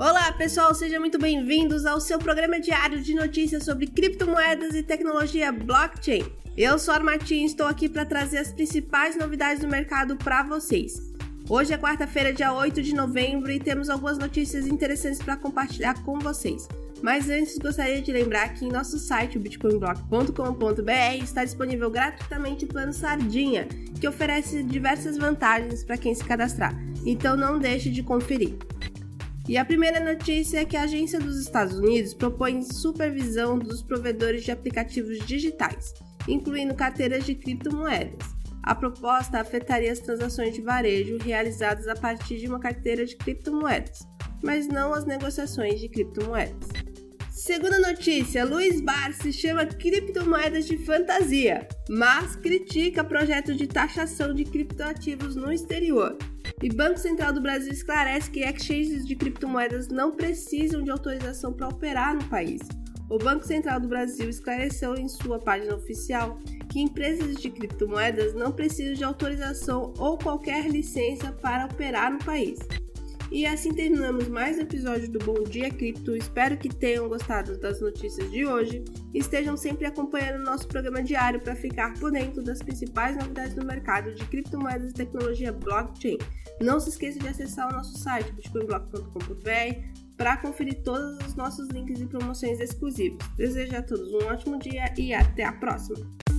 Olá, pessoal, sejam muito bem-vindos ao seu programa diário de notícias sobre criptomoedas e tecnologia blockchain. Eu sou a Armatim e estou aqui para trazer as principais novidades do mercado para vocês. Hoje é quarta-feira, dia 8 de novembro, e temos algumas notícias interessantes para compartilhar com vocês. Mas antes, gostaria de lembrar que em nosso site, bitcoinblock.com.br, está disponível gratuitamente o plano Sardinha, que oferece diversas vantagens para quem se cadastrar. Então não deixe de conferir. E a primeira notícia é que a Agência dos Estados Unidos propõe supervisão dos provedores de aplicativos digitais, incluindo carteiras de criptomoedas. A proposta afetaria as transações de varejo realizadas a partir de uma carteira de criptomoedas, mas não as negociações de criptomoedas. Segunda notícia: Luiz Barsi chama criptomoedas de fantasia, mas critica projeto de taxação de criptoativos no exterior. E Banco Central do Brasil esclarece que exchanges de criptomoedas não precisam de autorização para operar no país. O Banco Central do Brasil esclareceu em sua página oficial que empresas de criptomoedas não precisam de autorização ou qualquer licença para operar no país. E assim terminamos mais um episódio do Bom Dia Cripto. Espero que tenham gostado das notícias de hoje estejam sempre acompanhando nosso programa diário para ficar por dentro das principais novidades do mercado de criptomoedas e tecnologia blockchain. Não se esqueça de acessar o nosso site bitcoinblock.com.br para conferir todos os nossos links e promoções exclusivos. Desejo a todos um ótimo dia e até a próxima!